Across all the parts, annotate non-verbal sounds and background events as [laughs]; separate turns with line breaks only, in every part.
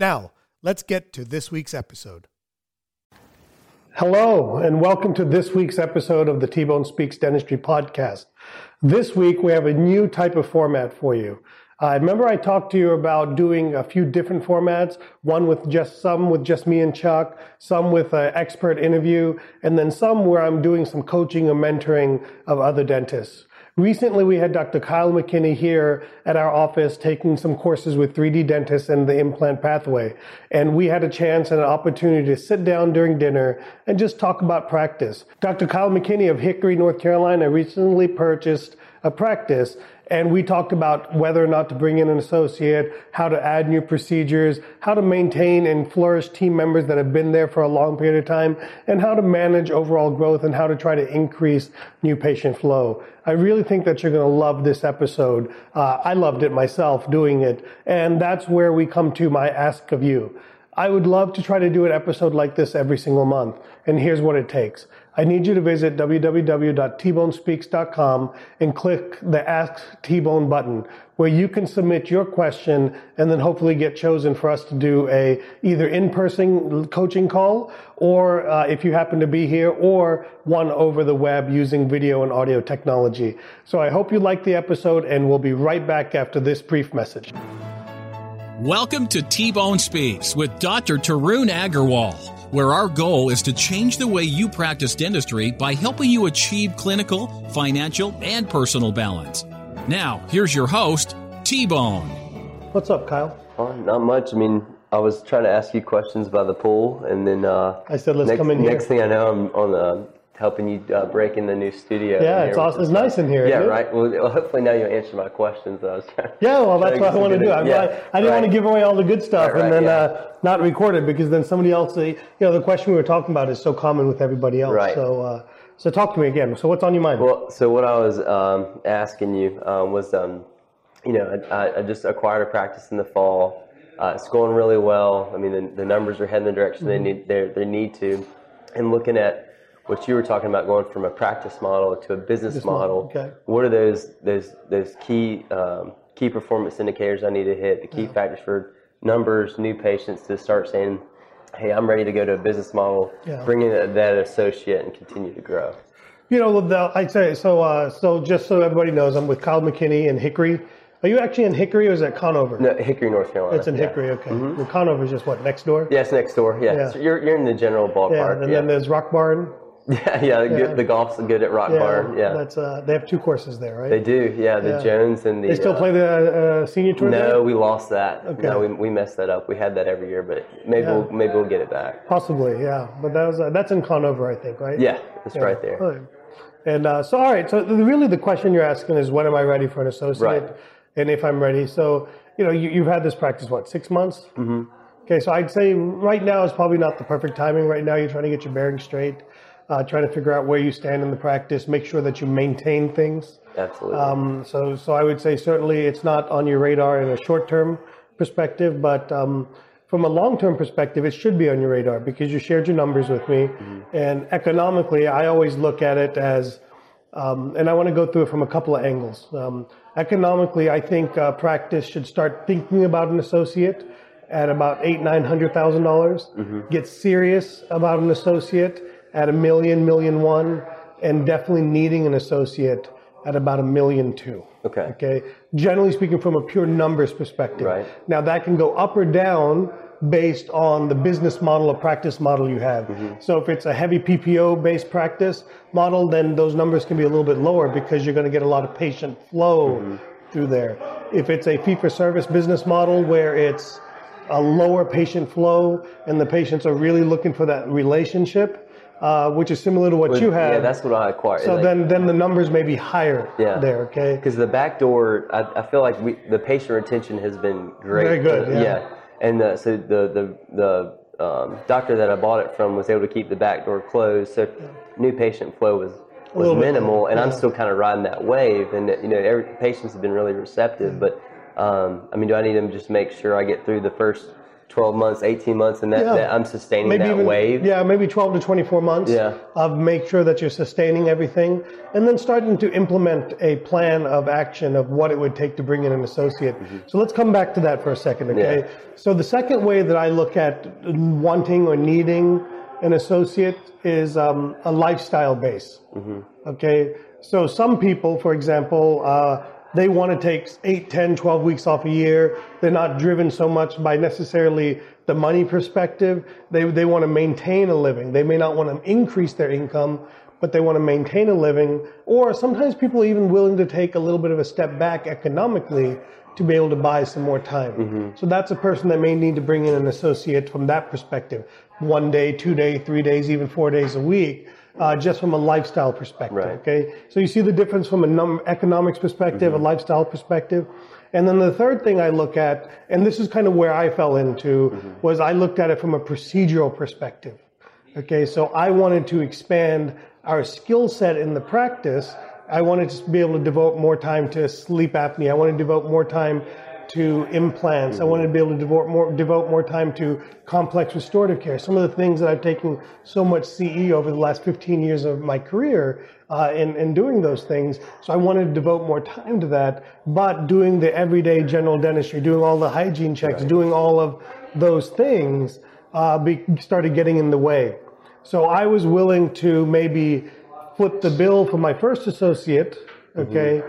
Now, let's get to this week's episode. Hello, and welcome to this week's episode of the T Bone Speaks Dentistry podcast. This week, we have a new type of format for you. I uh, remember I talked to you about doing a few different formats, one with just some with just me and Chuck, some with an expert interview, and then some where I'm doing some coaching or mentoring of other dentists. Recently, we had Dr. Kyle McKinney here at our office taking some courses with 3D dentists and the implant pathway. And we had a chance and an opportunity to sit down during dinner and just talk about practice. Dr. Kyle McKinney of Hickory, North Carolina recently purchased a practice and we talked about whether or not to bring in an associate, how to add new procedures, how to maintain and flourish team members that have been there for a long period of time, and how to manage overall growth and how to try to increase new patient flow. I really think that you're going to love this episode. Uh, I loved it myself doing it, and that's where we come to my ask of you. I would love to try to do an episode like this every single month, and here's what it takes. I need you to visit www.tbonespeaks.com and click the Ask T-Bone button where you can submit your question and then hopefully get chosen for us to do a either in-person coaching call or uh, if you happen to be here or one over the web using video and audio technology. So I hope you like the episode and we'll be right back after this brief message.
Welcome to T-Bone Speaks with Dr. Tarun Agarwal, where our goal is to change the way you practice dentistry by helping you achieve clinical, financial, and personal balance. Now, here's your host, T-Bone.
What's up, Kyle?
Well, not much. I mean, I was trying to ask you questions about the pool, and then uh,
I said, "Let's
next,
come in
Next
here."
thing I know, I'm on the helping you uh, break in the new studio.
Yeah, it's awesome. It's nice in here.
Yeah, right. Well, hopefully now you'll answer my questions. I was trying.
Yeah, well, that's what I want to do. I'm,
yeah,
I, I didn't want to give away all the good stuff
Right,
and then
yeah.
uh, not record it because then somebody else, you know, the question we were talking about is so common with everybody else.
Right.
So, uh, so talk to me again. So, what's on your mind?
Well, so what I was um, asking you um, was, um, you know, I, I just acquired a practice in the fall. Uh, it's going really well. I mean, the, the numbers are heading the direction
Mm-hmm.
they need. They they need to. And looking at what you were talking about, going from a practice model to a business
model,
model.
okay.
What are those those those key um, key performance indicators I need to hit? The key factors for numbers, new patients to start saying, "Hey, I'm ready to go to a business model."
Yeah.
Bring in that, associate and continue to grow.
You know, the, I'd say so. Uh, so, just so everybody knows, I'm with Kyle McKinney in Hickory. Are you actually in Hickory or is that Conover?
No, Hickory, North Carolina.
It's in
yeah.
Hickory. Okay. And Conover is just what next door.
Yeah, next door. Yeah,
Yeah.
So you're you're in the general ballpark.
Yeah, and
Yeah,
then there's Rock Barn. [laughs]
yeah, yeah. the
Yeah.
The golf's good at Rock Barn. Yeah,
that's uh, they have two courses there, right?
they do. Yeah, the
Yeah.
Jones and the.
They still
uh,
play the uh, senior tour. there?
No, we lost that.
Okay.
No, we, we messed that up. We had that every year, but maybe
Yeah.
we'll maybe we'll get it back.
Possibly, yeah. But that was uh, that's in Conover, I think, right?
Yeah, it's
Yeah.
right there.
Right. And uh, so, all right. So, really, the question you're asking is, when am I ready for an associate?
Right.
And if I'm ready, so you know, you, you've had this practice what six months? Mm-hmm. Okay, so I'd say right now is probably not the perfect timing. Right now, you're trying to get your bearings straight, uh, trying to figure out where you stand in the practice, make sure that you maintain things.
Absolutely.
Um, so, so I would say certainly it's not on your radar in a short-term perspective, but um, from a long-term perspective, it should be on your radar because you shared your numbers with me, and economically, I always look at it as, um, and I want to go through it from a couple of angles. Um, economically, I think uh, practice should start thinking about an associate at about eight, nine hundred thousand dollars. Get serious about an associate at a million, million one, and definitely needing an associate at about a million two.
Okay.
Okay. Generally speaking, from a pure numbers perspective.
Right.
Now that can go up or down based on the business model or practice model you have. Mm-hmm. So if it's a heavy PPO based practice model, then those numbers can be a little bit lower because you're going to get a lot of patient flow mm-hmm. through there. If it's a fee for service business model where it's a lower patient flow and the patients are really looking for that relationship, uh, which is similar to what you have.
Yeah, that's what I acquired.
so then, then the numbers may be higher
Yeah.
there. Okay.
because the back door, I, I feel like we, the patient retention has been great.
Very good, yeah.
and uh, so the the the um, doctor that I bought it from was able to keep the back door closed, so new patient flow was was
bit,
minimal, and I'm still kind of riding that wave. And you know, every, patients have been really receptive, but um, I mean, do I need them just make sure I get through the first 12 months, 18 months, and that,
Yeah.
that I'm sustaining
maybe
that
even
wave?
yeah maybe 12 to 24 months
Yeah.
of make sure that you're sustaining everything and then starting to implement a plan of action of what it would take to bring in an associate so let's come back to that for a second okay
Mm-hmm. Yeah.
so the second way that i look at wanting or needing an associate is um, a lifestyle base
Mm-hmm.
okay so some people for example uh, they want to take 8 10 12 weeks off a year. They're not driven so much by necessarily the money perspective. They, they want to maintain a living. They may not want to increase their income but they want to maintain a living. Or sometimes people are even willing to take a little bit of a step back economically to be able to buy some more time. Mm-hmm. So that's a person that may need to bring in an associate from that perspective. One day two day three days even four days a week uh, just from a lifestyle perspective.
Right.
Okay, so you see the difference from a num- economics perspective, a lifestyle perspective, and then the third thing I look at, and this is kind of where I fell into, was I looked at it from a procedural perspective. Okay, so I wanted to expand our skill set in the practice. I wanted to be able to devote more time to sleep apnea. I wanted to devote more time to implants. I wanted to be able to devote more devote more time to complex restorative care. Some of the things that I've taken so much CE over the last 15 years of my career uh, in in doing those things. So I wanted to devote more time to that. But doing the everyday general dentistry, doing all the hygiene checks, doing all of those things, uh, be, started getting in the way. So I was willing to maybe foot the bill for my first associate, okay,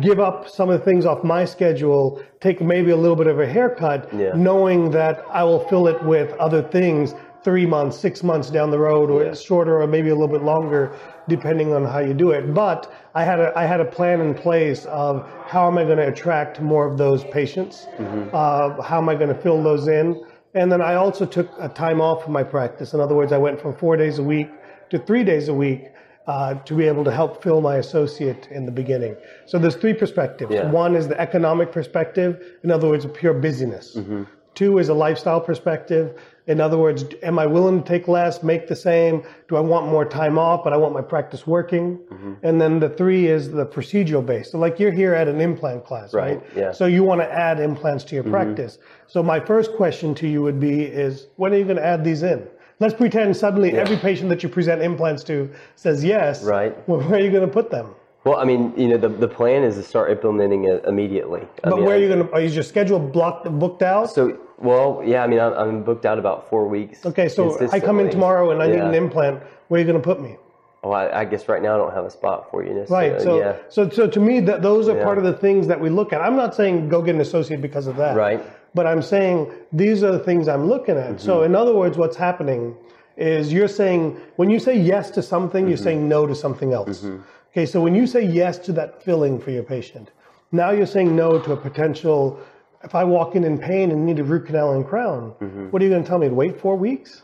give up some of the things off my schedule, take maybe a little bit of a haircut,
Yeah.
knowing that I will fill it with other things three months, six months down the road, or
Yeah.
shorter, or maybe a little bit longer, depending on how you do it. But I had a I had a plan in place of how am I going to attract more of those patients? Uh, how am I going to fill those in? And then I also took a time off from my practice. In other words, I went from four days a week to three days a week uh, to be able to help fill my associate in the beginning. So there's three perspectives.
Yeah.
One is the economic perspective. In other words, pure busyness. Mm-hmm. Two is a lifestyle perspective. In other words, am I willing to take less, make the same? Do I want more time off, but I want my practice working? Mm-hmm. And then the three is the procedural base. So like you're here at an implant class, right?
Right, yeah.
So you want to add implants to your mm-hmm. practice. So my first question to you would be is when are you going to add these in? Let's pretend suddenly every patient that you present implants to says yes.
Right.
Well, where are you going to put them?
Well, I mean, you know, the, the plan is to start implementing it immediately. I
But
mean,
where are you going to? Is your schedule blocked, booked out?
So, well, yeah, I mean, I'm, I'm booked out about four weeks.
okay, so I come in tomorrow and I need an implant. Where are you going to put me?
Well, I, I guess right now I don't have a spot for you.
Right. So,
yeah.
so, so to me, that those are
Yeah.
part of the things that we look at. I'm not saying go get an associate because of that.
Right.
But I'm saying these are the things I'm looking at.
Mm-hmm.
So, in other words, what's happening is you're saying when you say yes to something, you're
Mm-hmm.
saying no to something else. Okay. So when you say yes to that filling for your patient, now you're saying no to a potential. If I walk in in pain and need a root canal and crown,
Mm-hmm.
what are you going to tell me? To wait four weeks?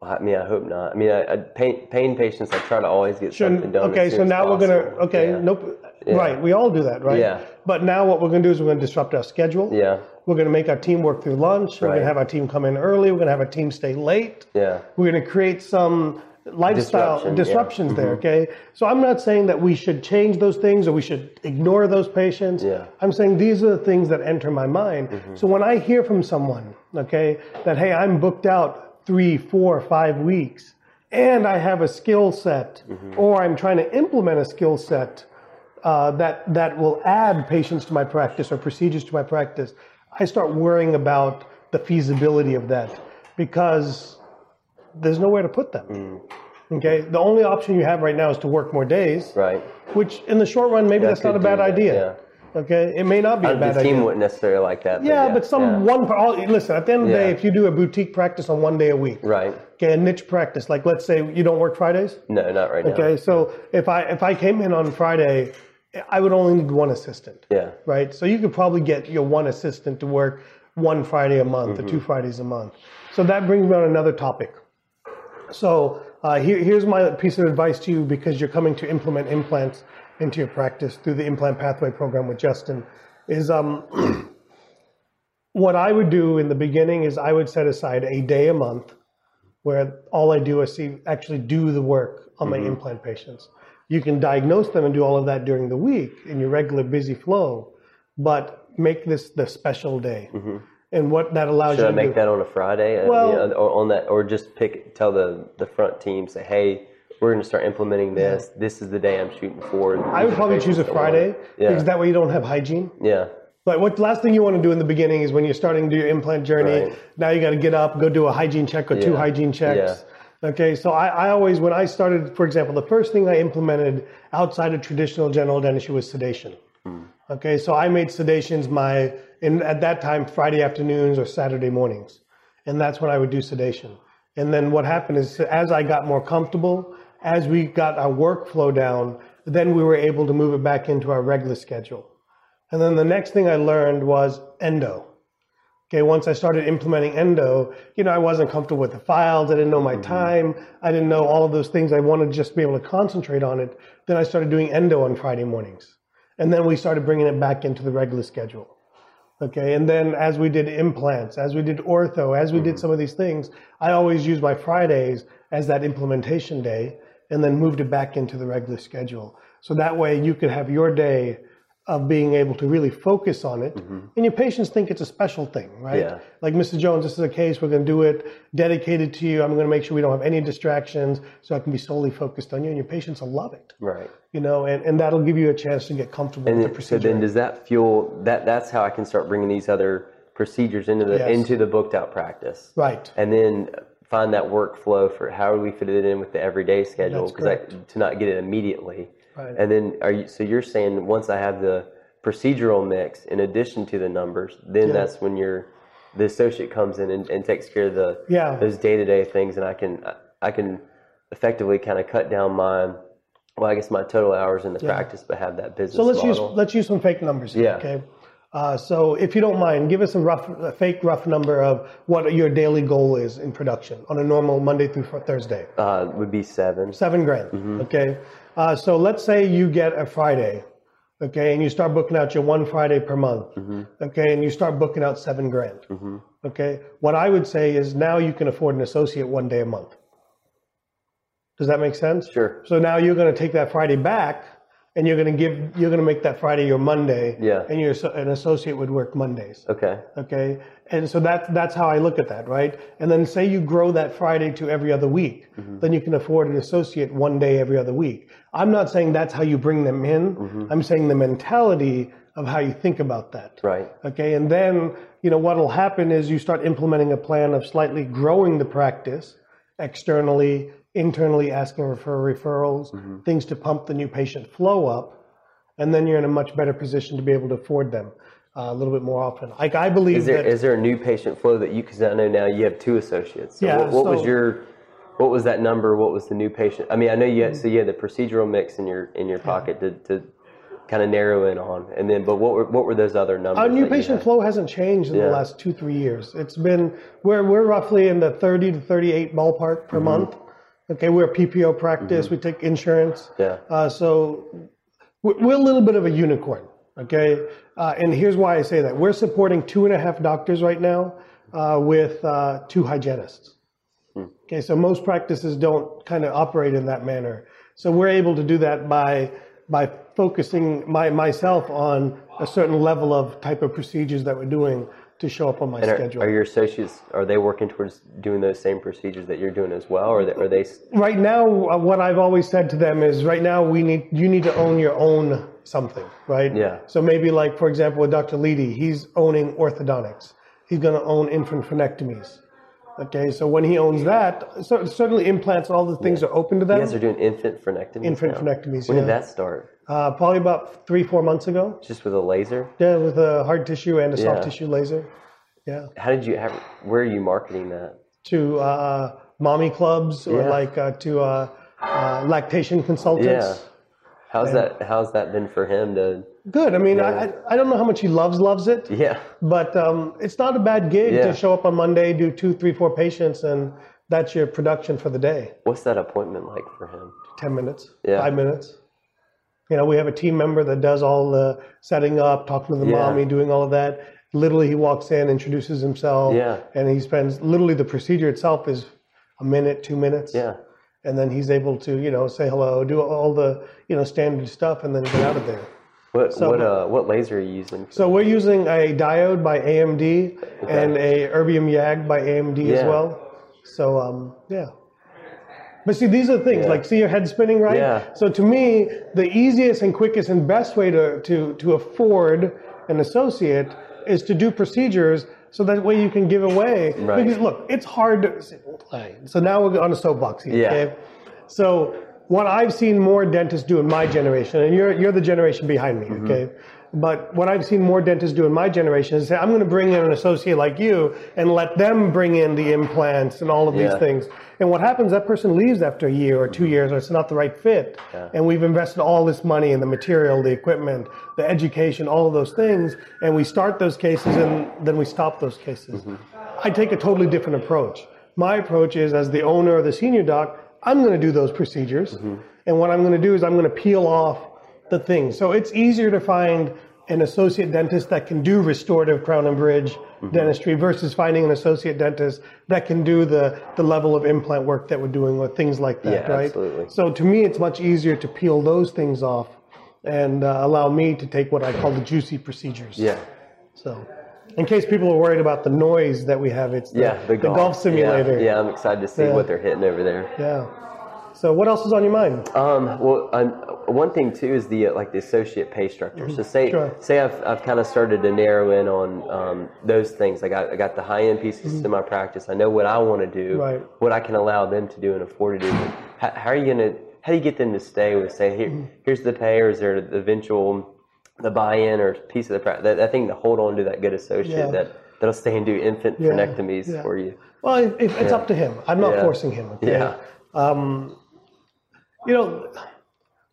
Well, I mean, I hope not. I mean, I, I, pain, pain patients, I try to always get something done.
okay, so now we're gonna okay,
Yeah.
nope. Right, we all do that, right?
Yeah.
But now what we're gonna do is we're gonna disrupt our schedule.
Yeah.
We're gonna make our team work through lunch. We're
Right.
gonna have our team come in early. We're gonna have our team stay late.
Yeah.
We're gonna create some lifestyle
Disruption,
disruptions
yeah. Mm-hmm.
there. Okay. So I'm not saying that we should change those things or we should ignore those patients.
Yeah.
I'm saying these are the things that enter my mind.
Mm-hmm.
So when I hear from someone, okay, that hey, I'm booked out three, four, five weeks, and I have a skill set,
Mm-hmm.
or I'm trying to implement a skill set uh, that that will add patients to my practice or procedures to my practice, I start worrying about the feasibility of that because there's nowhere to put them. Okay, the only option you have right now is to work more days,
Right.
which in the short run maybe that's not a bad
that,
idea. Okay, it may not be a
The team
idea.
wouldn't necessarily like that.
Yeah, but some
yeah.
one. all- Listen, at the end of the day, if you do a boutique practice on one day a week,
Right.
okay, a niche practice, like let's say you don't work Fridays.
No, not right now.
Okay, so if I if I came in on Friday, I would only need one assistant.
Yeah.
Right. So you could probably get your one assistant to work one Friday a month
Mm-hmm.
or two Fridays a month. So that brings me on another topic. So uh, here, here's my piece of advice to you because you're coming to implement implants into your practice through the implant pathway program with Justin. Is um, [clears throat] what I would do in the beginning is I would set aside a day a month where all I do is see actually do the work on my implant patients. You can diagnose them and do all of that during the week in your regular busy flow, but make this the special day. Mm-hmm. And what that allows
Should
you
I
to
make
do.
that on a Friday? I
Well-
mean, or on that, or just pick, tell the the front team, say, hey, we're going to start implementing this. This is the day I'm shooting for.
I would probably choose a Friday
Yeah.
because that way you don't have hygiene.
Yeah.
But what the last thing you want to do in the beginning is when you're starting to do your implant journey,
Right.
now you got to get up, go do a hygiene check or two hygiene checks. Okay, so I, I always, when I started, for example, the first thing I implemented outside of traditional general dentistry was sedation.
Hmm.
Okay, so I made sedations my, in, at that time, Friday afternoons or Saturday mornings. And that's when I would do sedation. And then what happened is as I got more comfortable, as we got our workflow down, then we were able to move it back into our regular schedule. And then the next thing I learned was endo. Okay, once I started implementing endo, you know, I wasn't comfortable with the files. I didn't know my mm-hmm. time. I didn't know all of those things. I wanted to just be able to concentrate on it. Then I started doing endo on Friday mornings. And then we started bringing it back into the regular schedule. Okay, and then as we did implants, as we did ortho, as we did mm-hmm. some of these things, I always used my Fridays as that implementation day and then moved it back into the regular schedule. So that way you could have your day of being able to really focus on it. Mm-hmm. And your patients think it's a special thing, right?
Yeah.
Like, Mrs. Jones, this is a case, we're going to do it dedicated to you. I'm going to make sure we don't have any distractions so I can be solely focused on you. And your patients will love it,
Right.
you know, and, and that'll give you a chance to get comfortable
And
with the
then, so then, does that fuel that? That's how I can start bringing these other procedures into the
Yes.
into the booked out practice.
right.
and then find that workflow for how do we fit it in with the everyday schedule because to not get it immediately
Right.
and then are you so you're saying once i have the procedural mix in addition to the numbers then
Yeah.
that's when you're the associate comes in and, and takes care of the
Yeah.
those day-to-day things and i can I- can effectively kind of cut down my well i guess my total hours in the practice but have that business
So let's use let's use some fake numbers. Here,
Yeah.
Okay. Uh, so if you don't mind, give us a rough, a fake rough number of what your daily goal is in production on a normal Monday through Thursday.
uh, would be seven
Seven grand.
Mm-hmm.
Okay. Uh, so let's say you get a Friday. Okay, and you start booking out your one Friday per month.
Mm-hmm.
Okay, and you start booking out seven grand. Okay, what I would say is now you can afford an associate one day a month. Does that make sense?
Sure.
So now you're going to take that Friday back, and you're going to give you're going to make that Friday your Monday.
Yeah.
And your an associate would work Mondays.
okay
Okay, and so that's that's how I look at that, right? And then say you grow that Friday to every other week, mm-hmm. then you can afford an associate one day every other week. I'm not saying that's how you bring them in. Mm-hmm. I'm saying the mentality of how you think about that.
right
Okay, and then you know what'll happen is you start implementing a plan of slightly growing the practice externally, internally asking for referrals, things to pump the new patient flow up, and then you're in a much better position to be able to afford them uh, a little bit more often. Like I believe
Is there
that
is there a new patient flow that you? Because I know now you have two associates. So
Yeah,
What, what was your? What was that number? What was the new patient? I mean, I know you had so you had the procedural mix in your in your pocket to, to kind of narrow in on, and then but what were what were those other numbers?
Our new patient flow hasn't changed in
Yeah.
the last two, three years. It's been, we're, we're roughly in the 30 to 38 ballpark per
Mm-hmm.
month. Okay, we're a PPO practice, we take insurance.
Yeah.
Uh, so we're, we're a little bit of a unicorn. Okay, uh, and here's why I say that. We're supporting two and a half doctors right now uh, with uh, two hygienists. Okay, so most practices don't kind of operate in that manner. So we're able to do that by by focusing my myself on a certain level of type of procedures that we're doing to show up on my
And
schedule.
are your associates are they working towards doing those same procedures that you're doing as well, or are they, are they
right now, uh, what I've always said to them is, right now we need you need to own your own something, right?
Yeah.
So maybe like for example with Dr. Leedy, he's owning orthodontics. He's going to own infant frenectomies. Okay, so when he owns that, so certainly implants and all the things are open to them.
You guys are doing infant frenectomies.
Infant
now.
frenectomies,
When
yeah.
did that start?
Uh, probably about three, four months ago.
Just with a laser?
Yeah, with a hard tissue and a soft tissue laser. Yeah,
How did you? Have, where are you marketing that?
to uh, mommy clubs or
Yeah.
like uh, to uh, uh, lactation consultants.
How's that? How's that been for him to?
Good. I mean, I, I I don't know how much he loves loves it,
Yeah.
but um, it's not a bad gig
Yeah.
to show up on Monday, do two, three, four patients, and that's your production for the day.
What's that appointment like for him?
10 minutes,
Yeah.
five minutes. You know, we have a team member that does all the setting up, talking to the
Yeah.
mommy, doing all of that. Literally, he walks in, introduces himself,
Yeah.
and he spends literally the procedure itself is a minute, two minutes,
Yeah.
And then he's able to, you know, say hello, do all the, you know, standard stuff, and then get out of there.
What
So-
what uh what laser are you using?
So we're using a diode by AMD and a Erbium YAG by AMD as well. So um, yeah. But see, these are things
Yeah.
like see your head spinning, right?
Yeah.
So to me, the easiest and quickest and best way to to to afford an associate is to do procedures so that way you can give away.
Right.
Because look, it's hard to. So now we're on a soapbox here.
Yeah.
Okay. So what I've seen more dentists do in my generation, and you're you're the generation behind me,
Mm-hmm.
okay? But what I've seen more dentists do in my generation is say, I'm going to bring in an associate like you and let them bring in the implants and all of these
Yeah.
things. And what happens, that person leaves after a year or two mm-hmm. years, or it's not the right fit. And we've invested all this money in the material, the equipment, the education, all of those things, and we start those cases and then we stop those cases. Mm-hmm. I take a totally different approach. My approach is as the owner or the senior doc, I'm going to do those procedures. Mm-hmm. And what I'm going to do is I'm going to peel off the thing. So it's easier to find an associate dentist that can do restorative crown and bridge dentistry versus finding an associate dentist that can do the, the level of implant work that we're doing or things like that,
Yeah,
right?
absolutely.
So to me, it's much easier to peel those things off and uh, allow me to take what I call the juicy procedures.
Yeah.
So, in case people are worried about the noise that we have, it's the,
Yeah. The, golf,
golf simulator.
Yeah, yeah, I'm excited to see
Yeah.
what they're hitting over there.
Yeah. So, what else is on your mind?
Um, well, um, one thing too is the uh, like the associate pay structure. So say
Mm-hmm. Sure.
say I've, I've kind of started to narrow in on um, those things. I got I got the high end pieces in my practice. I know what I want to do,
Mm-hmm. Right.
what I can allow them to do and afford to do. How, how are you gonna how do you get them to stay with say here
Mm-hmm.
here's the pay or is there the eventual the buy in or piece of the practice that, that thing to hold on to that good associate
Yeah.
that that'll stay and do infant
Yeah, yeah.
for you.
Well, it, it, it's up to him. I'm not
Yeah.
forcing him. Okay?
Yeah.
You know,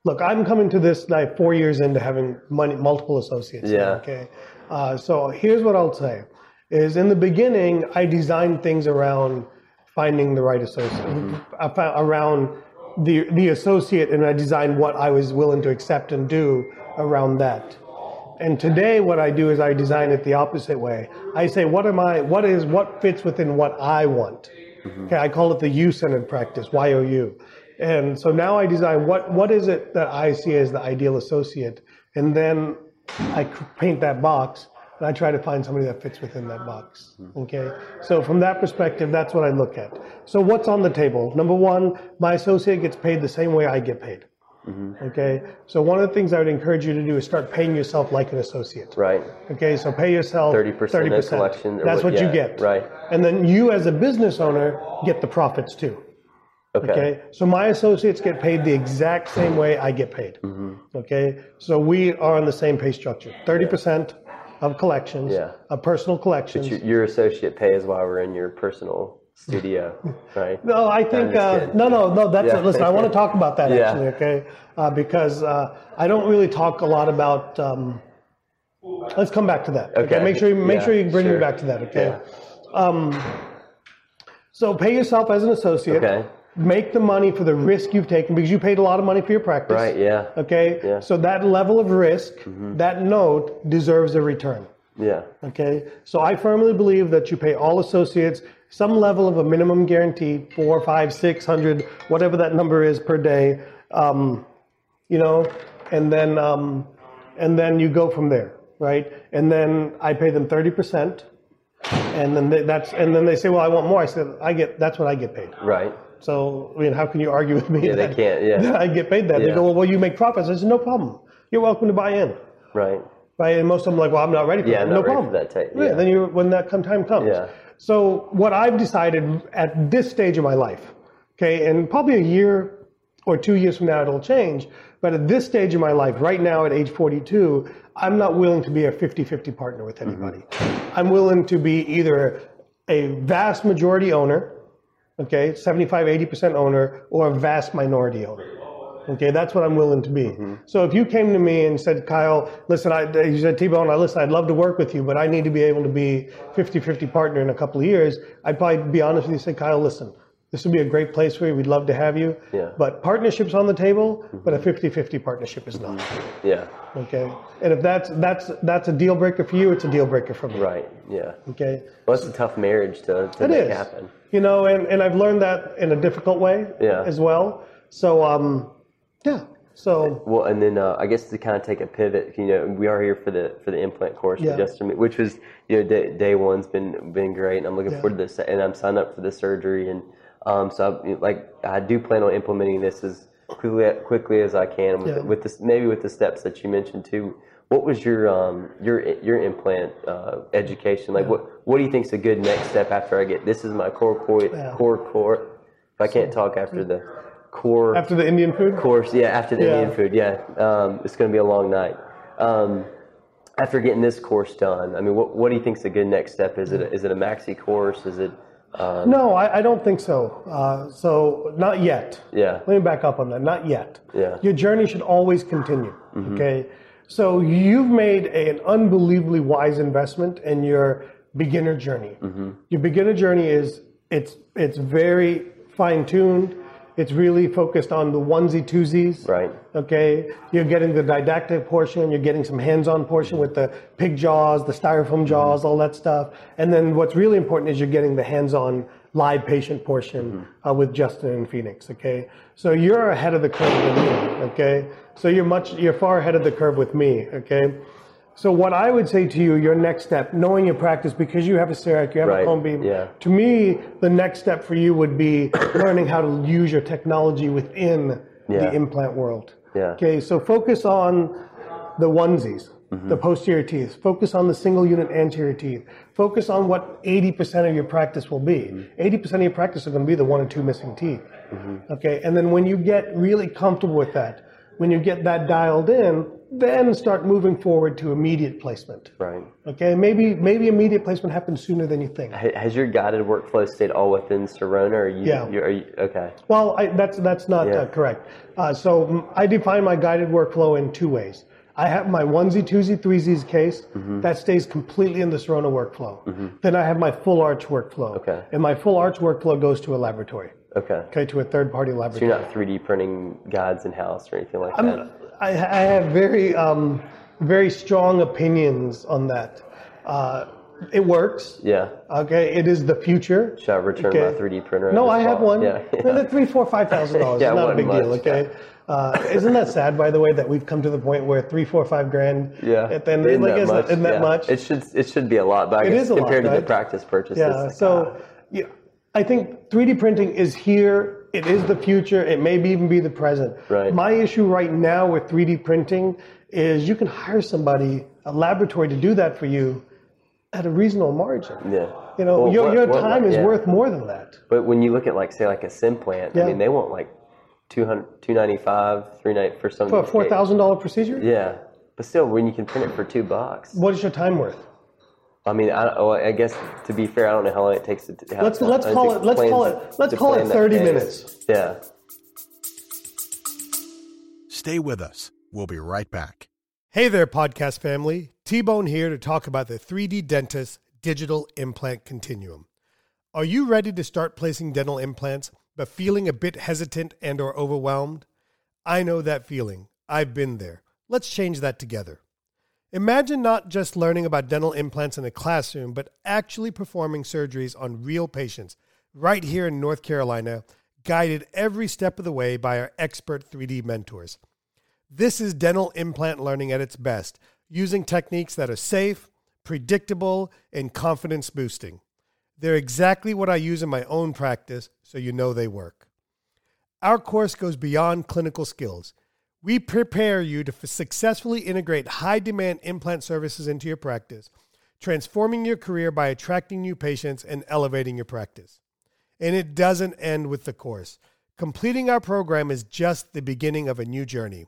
look, I'm coming to this like four years into having money, multiple associates.
Yeah.
okay. Uh, so here's what I'll say: is in the beginning, I designed things around finding the right associate, found- around the the associate, and I designed what I was willing to accept and do around that. And today, what I do is I design it the opposite way. I say, what am I? What is what fits within what I want? Okay, I call it the U-centered practice, Y-O-U. And so now I design what what is it that I see as the ideal associate, and then I paint that box, and I try to find somebody that fits within that box. Mm-hmm. Okay, so from that perspective, that's what I look at. So what's on the table? Number one, my associate gets paid the same way I get paid. Mm-hmm. Okay, so one of the things I would encourage you to do is start paying yourself like an associate.
Right.
Okay, so pay yourself
30% no collection or
That's
what-
what you get.
right.
And then you, as a business owner, get the profits too.
Okay.
Okay, so my associates get paid the exact same way I get paid.
Mm-hmm.
Okay, so we are on the same pay structure. Thirty percent of collections,
Yeah.
of personal collections.
Your, your associate pay is why we're in your personal studio, [laughs] right?
No, I think uh, no, no, no. That's
Yeah.
listen. I want to talk about that [laughs]
Yeah.
actually, okay? Uh, because uh, I don't really talk a lot about. Um, let's come back to that.
Okay.
Make sure you make
Yeah,
sure you bring me back to that. Okay. Um, so pay yourself as an associate.
Okay.
Make the money for the risk you've taken because you paid a lot of money for your practice.
Right. Yeah.
Okay.
Yeah. Mm-hmm.
So that level of risk, that note deserves a return.
Yeah.
Okay, so I firmly believe that you pay all associates some level of a minimum guarantee, four, five, six hundred, whatever that number is per day. Um, you know, and then um, and then you go from there, right? And then I pay them thirty percent, and then they, that's and then they say, well, I want more. I said, I get that's what I get paid.
Right.
So I mean, how can you argue with me?
Yeah, they can't, yeah.
that [laughs] I get paid that. They go, well, well, you make profits. I said, no problem. You're welcome to buy in.
Right.
Right, and most of them are like, well, I'm not ready for
Yeah,
that. No problem.
that tape,
Yeah.
yeah.
then you when that come time comes.
Yeah.
So what I've decided at this stage of my life, okay, and probably a year or two years from now it'll change, but at this stage of my life, right now at age 42, I'm not willing to be a 50-50 partner with anybody. Mm-hmm. I'm willing to be either a vast majority owner, okay, 75, 80% owner, or a vast minority owner. Okay, that's what I'm willing to be. Mm-hmm. So if you came to me and said, Kyle, listen, I, you said, T-Bone, I listen, I'd love to work with you, but I need to be able to be 50-50 partner in a couple of years, I'd probably be honest with you and say, Kyle, listen, this would be a great place for you. We'd love to have you.
Yeah.
But partnerships on the table, mm-hmm. but a 50-50 partnership is not.
Yeah.
Okay. And if that's that's that's a deal breaker for you, it's a deal breaker for me.
Right. Yeah.
Okay.
Well, it's a tough marriage to, to
it
make
is.
happen.
You know, and, and I've learned that in a difficult way
yeah.
as well. So um, yeah. So
well, and then uh, I guess to kind of take a pivot, you know, we are here for the for the implant course
yeah.
Justin, which was you know day, day one's been been great, and I'm looking yeah. forward to this, and I'm signed up for the surgery, and um, so I, like I do plan on implementing this as quickly quickly as I can with,
yeah.
with this maybe with the steps that you mentioned too. What was your um, your your implant uh, education like? What what do you think is a good next step after I get this is my core core core core. If I can't talk after the core
after the Indian food
course. Yeah, after the yeah. Indian food. Yeah, um, it's going to be a long night. Um, after getting this course done, I mean, what what do you think is a good next step? Is it a, is it a maxi course? Is it
um, no, I, I, don't think so. Uh, so not yet.
Yeah.
Let me back up on that. Not yet.
Yeah.
Your journey should always continue. Mm-hmm. Okay. So you've made a, an unbelievably wise investment in your beginner journey. Mm-hmm. Your beginner journey is it's it's very fine tuned. It's really focused on the onesie twosies.
Right.
Okay. You're getting the didactic portion. You're getting some hands-on portion with the pig jaws, the styrofoam jaws, all that stuff. And then what's really important is you're getting the hands-on live patient portion mm-hmm. uh, with Justin and Phoenix. Okay. So you're ahead of the curve with me. Okay. So you're much, you're far ahead of the curve with me. Okay. So what I would say to you, your next step, knowing your practice, because you have a CEREC, you have
right.
a cone beam.
Yeah.
To me, the next step for you would be [coughs] learning how to use your technology within
yeah.
the implant world.
Yeah.
Okay, so focus on the onesies, mm-hmm. the posterior teeth. Focus on the single unit anterior teeth. Focus on what 80% of your practice will be. Mm-hmm. 80% of your practice are going to be the one or two missing teeth. Mm-hmm. Okay, and then when you get really comfortable with that, when you get that dialed in, then start moving forward to immediate placement.
Right.
Okay. Maybe maybe immediate placement happens sooner than you think.
Has your guided workflow stayed all within Sirona, or you?
Yeah.
You, are you, okay.
Well, I, that's that's not
yeah.
uh, correct. Uh, so I define my guided workflow in two ways. I have my onesie, twosie, threesies case mm-hmm. that stays completely in the Sirona workflow. Mm-hmm. Then I have my full arch workflow.
Okay.
And my full arch workflow goes to a laboratory.
Okay.
Okay, to a third party laboratory.
So you're not 3D printing guides in house or anything like
I'm,
that?
I, I have very, um, very strong opinions on that. Uh, it works.
Yeah.
Okay. It is the future.
Should I return
okay.
my 3D printer?
No, I have one.
Yeah. [laughs]
yeah. Three, four, five thousand dollars. [laughs]
yeah,
it's not a big
much.
deal. Okay. [laughs] Uh, isn't that sad, by the way, that we've come to the point where three, four, five grand?
Yeah.
At the end, isn't like,
that
isn't,
much?
isn't that
yeah.
much?
It should it should be a lot, but I
it
guess
a
compared
lot,
to
right?
the practice purchases.
Yeah. So,
ah.
yeah, I think 3D printing is here. It is the future. It may be even be the present.
Right.
My issue right now with 3D printing is you can hire somebody, a laboratory, to do that for you at a reasonable margin.
Yeah.
You know,
Well,
your,
what-
your
what-
time is
yeah.
worth more than that.
But when you look at like say like a SimPlant,
Yeah.
I mean they want like 200, 295, 390 for some
For a four thousand dollar procedure,
Yeah. But still, when you can print it for two bucks,
what is your time worth?
I mean, I, oh, I guess to be fair, I don't know how long it takes to. How,
Let's- let's call it- let's call it- let's call it
plan that
30 minutes.
Yeah.
Stay with us. We'll be right back.
Hey there, podcast family. T Bone here to talk about the 3D Dentist Digital Implant Continuum. Are you ready to start placing dental implants but feeling a bit hesitant and or overwhelmed? I know that feeling. I've been there. Let's change that together. Imagine not just learning about dental implants in a classroom, but actually performing surgeries on real patients right here in North Carolina, guided every step of the way by our expert 3D mentors. This is dental implant learning at its best, using techniques that are safe, predictable, and confidence boosting. They're exactly what I use in my own practice, so you know they work. Our course goes beyond clinical skills. We prepare you to successfully integrate high demand implant services into your practice, transforming your career by attracting new patients and elevating your practice. And it doesn't end with the course. Completing our program is just the beginning of a new journey.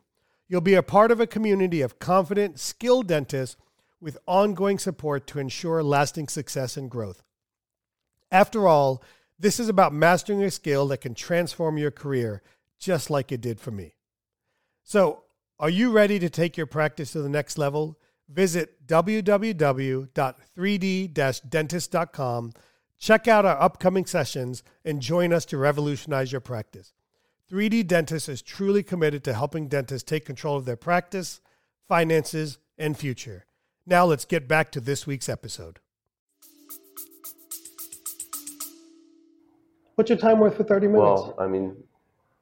You'll be a part of a community of confident, skilled dentists with ongoing support to ensure lasting success and growth. After all, this is about mastering a skill that can transform your career, just like it did for me. So, are you ready to take your practice to the next level? Visit www.3d-dentist.com, check out our upcoming sessions, and join us to revolutionize your practice. 3D Dentist is truly committed to helping dentists take control of their practice, finances, and future. Now let's get back to this week's episode. What's your time worth for 30 minutes?
Well, I mean,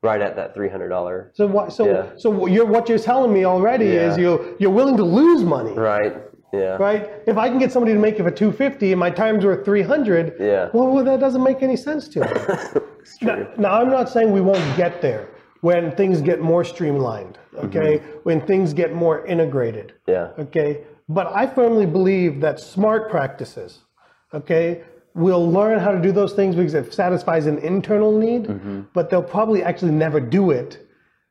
right at that three hundred dollar.
so what, so
yeah.
so you're what you're telling me already
Yeah.
is you you're willing to lose money.
Right. Yeah.
right? If I can get somebody to make it for 250 and my time's worth 300,
Yeah.
well, well that doesn't make any sense to me. [laughs] Now, now, I'm not saying we won't get there when things get more streamlined, mm-hmm. okay? When things get more integrated,
Yeah.
okay? But I firmly believe that smart practices, okay, will learn how to do those things because it satisfies an internal need, mm-hmm. but they'll probably actually never do it,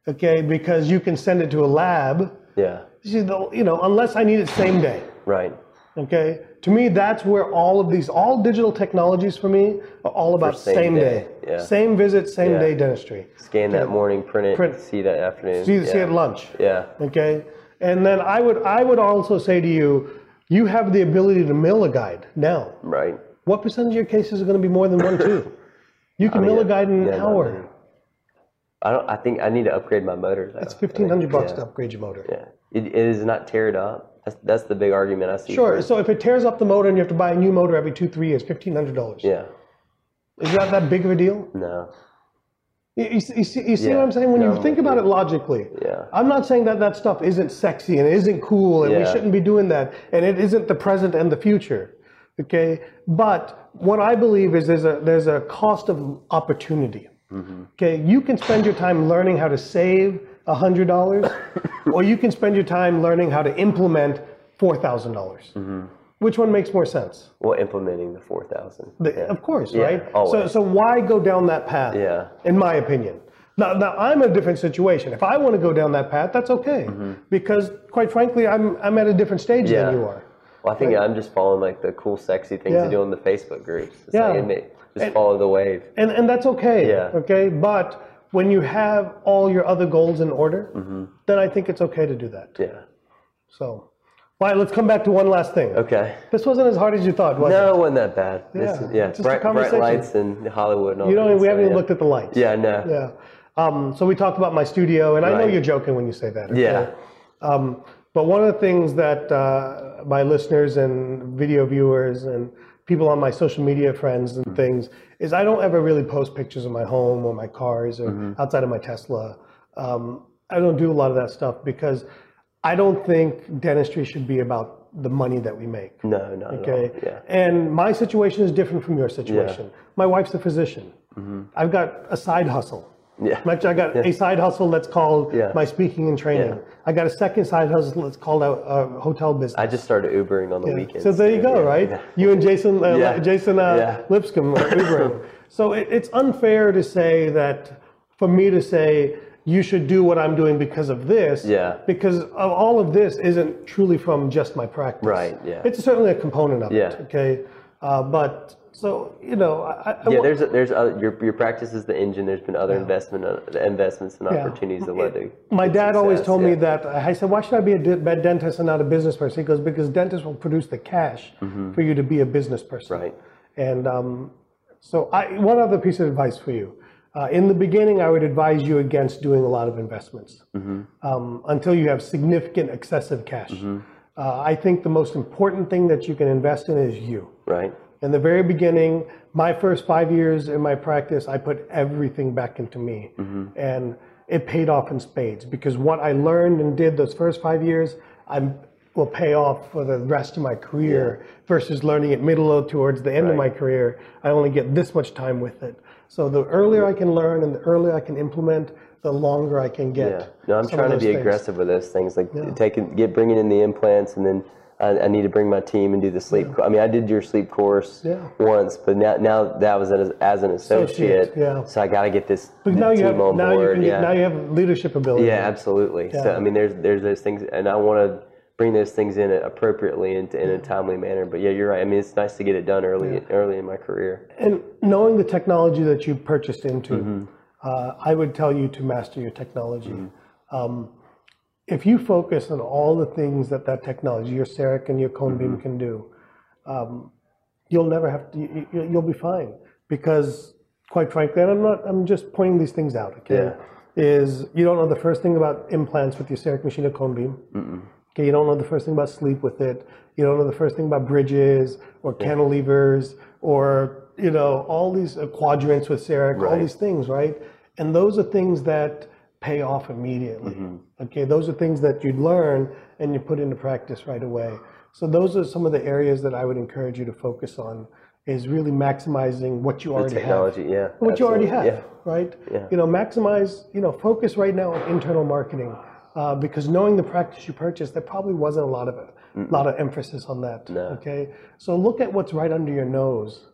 okay, because you can send it to a lab.
Yeah.
You know, you know, unless I need it same day.
Right.
Okay, to me, that's where all of these, all digital technologies for me are all about
same
same,
day,
day,
yeah.
same visit, same
Yeah.
day dentistry.
Scan that morning, print it,
Print.
see that afternoon.
See,
yeah.
see at lunch.
Yeah.
Okay, and then I would, I would also say to you, you have the ability to mill a guide now.
Right.
What percentage of your cases are going to be more than one, two? [laughs] You can mill a guide in an
yeah, not
hour.
I don't. I think I need to upgrade my motor. Though.
It's fifteen hundred bucks
yeah.
to upgrade your motor.
Yeah. It, it is not tear it up. That's, that's the big argument I see.
Sure. So if it tears up the motor and you have to buy a new motor every two, three years, fifteen hundred dollars.
yeah.
Is that that big of a deal?
No.
You, you see, you see, you see
Yeah.
what I'm saying? When
No,
you think about it logically,
Yeah.
I'm not saying that that stuff isn't sexy and isn't cool and we shouldn't be doing that and it isn't the present and the future. Okay, but what I believe is there's a there's a cost of opportunity.
Mm-hmm.
Okay, you can spend your time learning how to save hundred dollars, [laughs] or you can spend your time learning how to implement four thousand dollars.
Mm-hmm.
Which one makes more sense?
Well, implementing the four thousand.
The- Of course,
Yeah,
right? So,
always.
so why go down that path?
Yeah.
In my opinion. Now, now I'm in a different situation. If I want to go down that path, that's okay, because quite frankly, I'm I'm at a different stage
Mm-hmm. Yeah.
than you are.
Well, I think I'm just following like the cool, sexy things
Yeah.
to do in the Facebook groups. It's
Yeah.
like, just
And-
follow the wave.
And and that's okay.
Yeah.
Okay. But when you have all your other goals in order,
Mm-hmm.
then I think it's okay to do that.
Yeah.
So, all right, let's come back to one last thing.
Okay.
This wasn't as hard as you thought, was
No,
it?
No, it wasn't that bad. This
Yeah,
is- yeah.
just a
Bright, bright lights in Hollywood and all
You
that
don't.
good
We haven't even
yeah.
looked at the lights.
Yeah, no.
Yeah. Um, so we talked about my studio, and I know you're joking when you say that. okay?
Yeah.
Um, but one of the things that uh, my listeners and video viewers and people on my social media friends and
Mm-hmm.
things is I don't ever really post pictures of my home or my cars or
Mm-hmm.
outside of my Tesla. Um, I don't do a lot of that stuff because I don't think dentistry should be about the money that we make.
No, no.
Okay.
Yeah.
And my situation is different from your situation. My wife's a physician. I've got a side hustle.
Yeah.
Actually, I got a side hustle that's called
Yeah.
my speaking and training.
Yeah.
I got a second side hustle that's called a, a hotel business.
I just started Ubering on the weekends.
so there you go,
yeah.
right?
Yeah.
You and Jason, uh,
Yeah.
Jason uh,
Yeah.
Lipscomb are Ubering. [laughs] so it, it's unfair to say that for me to say you should do what I'm doing because of this.
Yeah.
Because of all of this isn't truly from just my practice.
Right, yeah.
It's certainly a component of
Yeah.
it. Okay. Uh, but so you know, I, I
Yeah, there's there's other, your your practice is the engine. There's been other investment uh, investments and
Yeah.
opportunities that led to
My dad always
success,
told me that. I said, "Why should I be a de- bad dentist and not a business person?" He goes, "Because dentists will produce the cash for you to be a business person."
Mm-hmm. Right.
And um, so, I, one other piece of advice for you: uh, in the beginning, I would advise you against doing a lot of investments
Mm-hmm.
um, until you have significant excessive cash. Uh, I think the most important thing that you can invest in is you.
Right.
In the very beginning, my first five years in my practice, I put everything back into me. Mm-hmm. And it paid off in spades because what I learned and did those first five years, I will pay off for the rest of my career versus learning it middle or towards the end of my career. I only get this much time with it. So the earlier I can learn and the earlier I can implement, the longer I can get.
Yeah. No, I'm trying to be
things.
aggressive with those things, like taking, get bringing in the implants, and then I, I need to bring my team and do the sleep. co- I mean, I did your sleep course
Yeah.
once, but now now that was as, as an associate.
Associate, yeah.
So I got to get this
But now you
team
have
on
now you
board.
can
yeah.
now you have leadership ability.
Yeah, absolutely. So I mean, there's there's those things, and I want to bring those things in appropriately and in a timely manner. But yeah, you're right. I mean, it's nice to get it done early early in my career.
And knowing the technology that you purchased into,
Mm-hmm.
uh, I would tell you to master your technology.
Mm-hmm.
Um, if you focus on all the things that that technology, your CEREC and your cone
Mm-hmm.
beam can do, um, you'll never have to. You, you'll be fine because, quite frankly, and I'm not. I'm just pointing these things out. Okay,
Yeah.
is you don't know the first thing about implants with your CEREC machine or cone beam. Okay, you don't know the first thing about sleep with it. You don't know the first thing about bridges or cantilevers or you know all these uh, quadrants with CEREC, All these things, right? And those are things that pay off immediately.
Mm-hmm.
Okay, those are things that you learn and you put into practice right away. So those are some of the areas that I would encourage you to focus on. Is really maximizing what you already have
yeah.
what you already have,
absolutely,
right?
Yeah.
You know, maximize, you know, focus right now on internal marketing uh, because knowing the practice you purchased, there probably wasn't a lot of it, a lot of emphasis on that.
No.
Okay, so look at what's right under your nose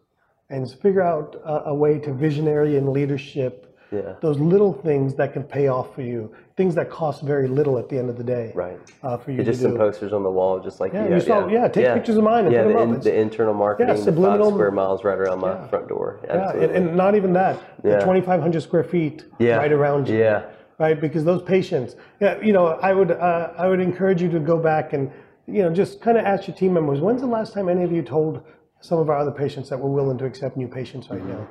and figure out a, a way to visionary and leadership.
Yeah.
Those little things that can pay off for you, things that cost very little at the end of the day,
Right.
Uh, for you
Yeah,
to
just
do.
some posters on the wall, just like
Yeah,
you
you saw- yeah, take pictures of mine and
yeah,
put 'em
the,
up.
in- the internal marketing, the
subliminal-
five square miles right around my
Yeah.
front door.
yeah, and, and not even that,
Yeah.
the 2,500 square feet
yeah.
right around you.
Yeah.
right? Because those patients, yeah, you know, I would uh, I would encourage you to go back and you know just kind of ask your team members, when's the last time any of you told some of our other patients that we're willing to accept new patients right now?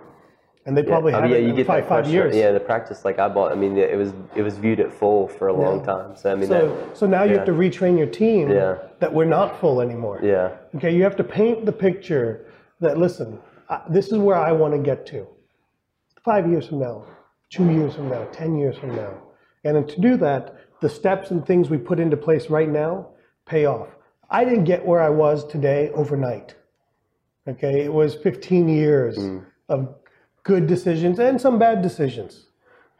And they probably
Oh,
haven't
yeah, you get
five five years.
Yeah, the practice like I bought. I mean, it was it was viewed at full for a long
Yeah.
time. So I mean,
So,
that,
so now you have to retrain your team
Yeah.
that we're not full anymore.
yeah,
Okay, you have to paint the picture that listen, I, this is where I want to get to. Five years from now, two years from now, ten years from now, and then to do that, the steps and things we put into place right now pay off. I didn't get where I was today overnight. Okay, it was 15 years
Mm.
of good decisions and some bad decisions.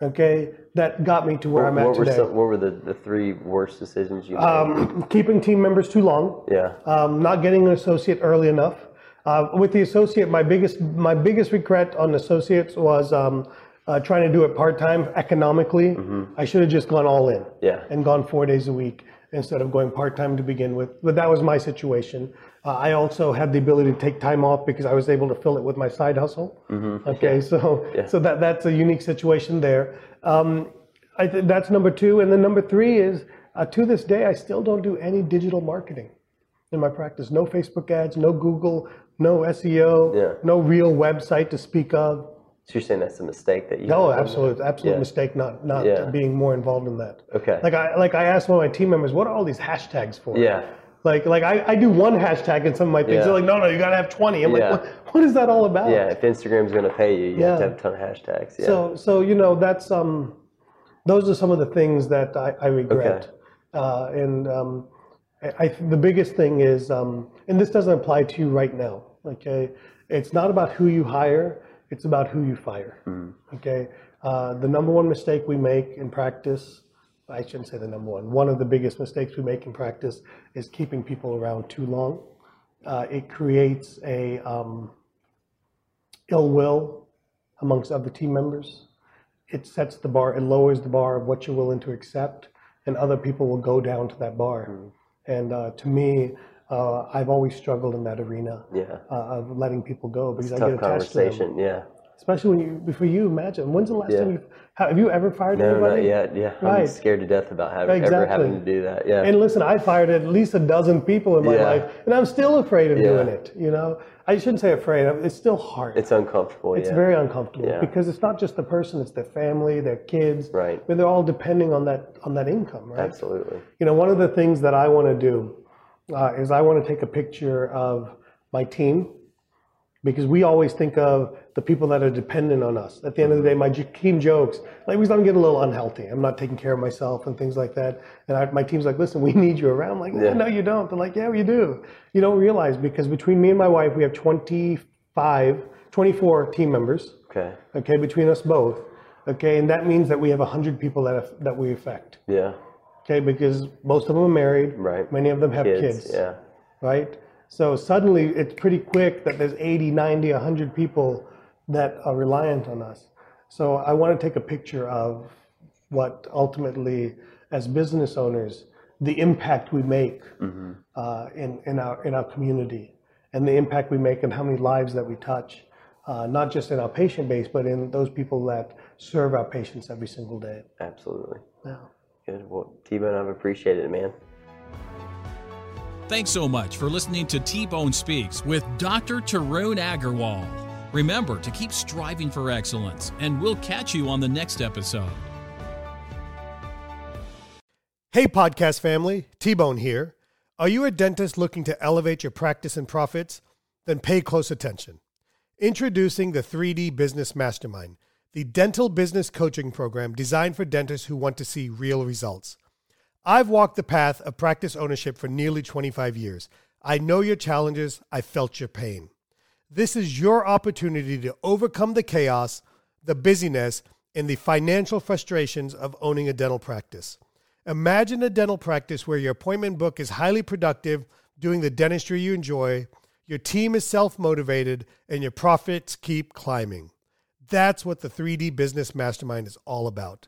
Okay, that got me to where I'm at
what were
today.
some, what were the, the three worst decisions you made?
Um, keeping team members too long
yeah,
um, not getting an associate early enough. Uh, with the associate, my biggest my biggest regret on associates was um, uh, trying to do it part time economically. I should have just gone all in
Mm-hmm. Yeah.
and gone four days a week instead of going part time to begin with. But that was my situation. Uh, I also had the ability to take time off because I was able to fill it with my side hustle. Okay, so
Mm-hmm. [laughs] Yeah.
so that that's a unique situation there. Um, I th- that's number two, and then number three is uh, to this day I still don't do any digital marketing in my practice. No Facebook ads, no Google, no SEO,
Yeah.
no real website to speak of.
so you're saying that's a mistake that you.
No, absolute, absolute
Yeah.
mistake. Not not
Yeah.
being more involved in that.
Okay.
Like I like I asked one of my team members, what are all these hashtags for?
Yeah.
Like like I, I do one hashtag in some of my things.
Yeah.
They're like, no, no, you gotta have twenty. I'm
Yeah.
like, what, what is that all about?
Yeah, if Instagram's to pay you, you have to have a ton of hashtags. Yeah.
So, so you know, that's um, those are some of the things that I, I regret. Uh, and um, I, I, the biggest thing is, um, and this doesn't apply to you right now. Okay, it's not about who you hire; it's about who you fire. Okay, uh, the number one mistake we make in practice. I shouldn't say the number one. One of the biggest mistakes we make in practice is keeping people around too long. Uh, it creates a um, ill will amongst other team members. It sets the bar, it lowers the bar of what you're willing to accept, and other people will go down to that bar.
Hmm.
And uh, to me, uh, I've always struggled in that arena
yeah.
uh, of letting people go because I
Tough
get attached to them.
conversation. Yeah.
Especially when you, for you, imagine when's the last
Yeah.
time you have you ever fired
No,
anybody?
not yet. Yeah. I'm
Right.
scared to death about having, ever having to do that. Yeah.
And listen, I fired at least a dozen people in my
Yeah.
life, and I'm still afraid of
Yeah.
doing it. You know, I shouldn't say afraid. It's still hard.
it's uncomfortable.
It's very uncomfortable because it's not just the person; it's their family, their kids.
Right.
But they're all depending on that on that income, right?
Absolutely.
You know, one of the things that I want to do uh, is I want to take a picture of my team because we always think of the people that are dependent on us. At the end of the day, my team jokes like we I'm getting a little unhealthy. I'm not taking care of myself and things like that. And I, my team's like, listen, we [laughs] need you around. I'm like,
Yeah.
no, you don't. They're like, yeah, we do. You don't realize because between me and my wife, we have 25, 24 team members
Okay.
okay, between us both, okay, and that means that we have 100 people that, that we affect,
Yeah.
okay, because most of them are married,
Right.
many of them have
Kids.
kids,
Yeah.
right? So suddenly it's pretty quick that there's 80, 90, 100 people that are reliant on us. So I want to take a picture of what ultimately, as business owners, the impact we make mm-hmm. uh, in, in, our, in our community and the impact we make and how many lives that we touch, uh, not just in our patient base, but in those people that serve our patients every single day.
Absolutely. Yeah. Good. Well, T-Bone, I've appreciated it, man.
Thanks so much for listening to T Bone Speaks with Dr. Tarun Agarwal. Remember to keep striving for excellence, and we'll catch you on the next episode.
Hey, podcast family, T Bone here. Are you a dentist looking to elevate your practice and profits? Then pay close attention. Introducing the 3D Business Mastermind, the dental business coaching program designed for dentists who want to see real results. I've walked the path of practice ownership for nearly 25 years. I know your challenges, I felt your pain. This is your opportunity to overcome the chaos, the busyness, and the financial frustrations of owning a dental practice. Imagine a dental practice where your appointment book is highly productive, doing the dentistry you enjoy, your team is self motivated, and your profits keep climbing. That's what the 3D Business Mastermind is all about.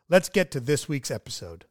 Let's get to this week's episode.